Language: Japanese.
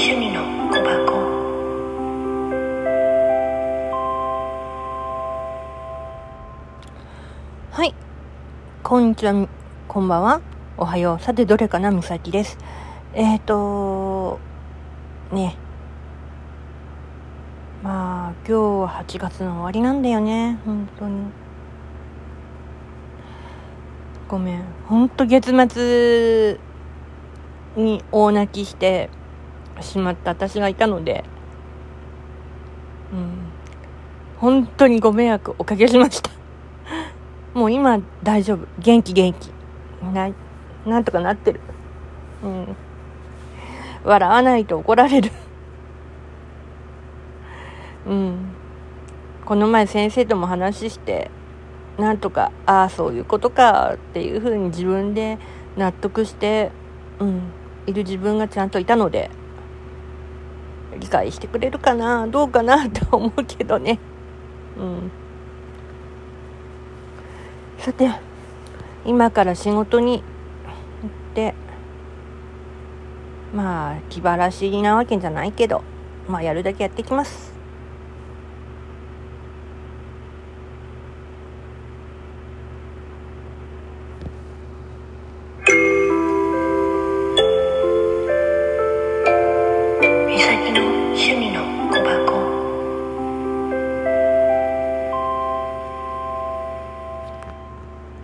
趣味の小箱。はい。こんにちは。こんばんは。おはよう。さてどれかな？みさきです。えっ、ー、とね。まあ今日は8月の終わりなんだよね。本当に。ごめん。本当月末に大泣きして。しまった私がいたので、うん。本当にご迷惑おかけしました。もう今大丈夫。元気元気。な、なんとかなってる。うん。笑わないと怒られる。うん。この前先生とも話して、なんとか、ああ、そういうことかっていうふうに自分で納得して、うん、いる自分がちゃんといたので、理解してくれるかな？どうかな？と思うけどね。うん。さて今から仕事に行ってまあ気晴らしなわけじゃないけどまあやるだけやってきます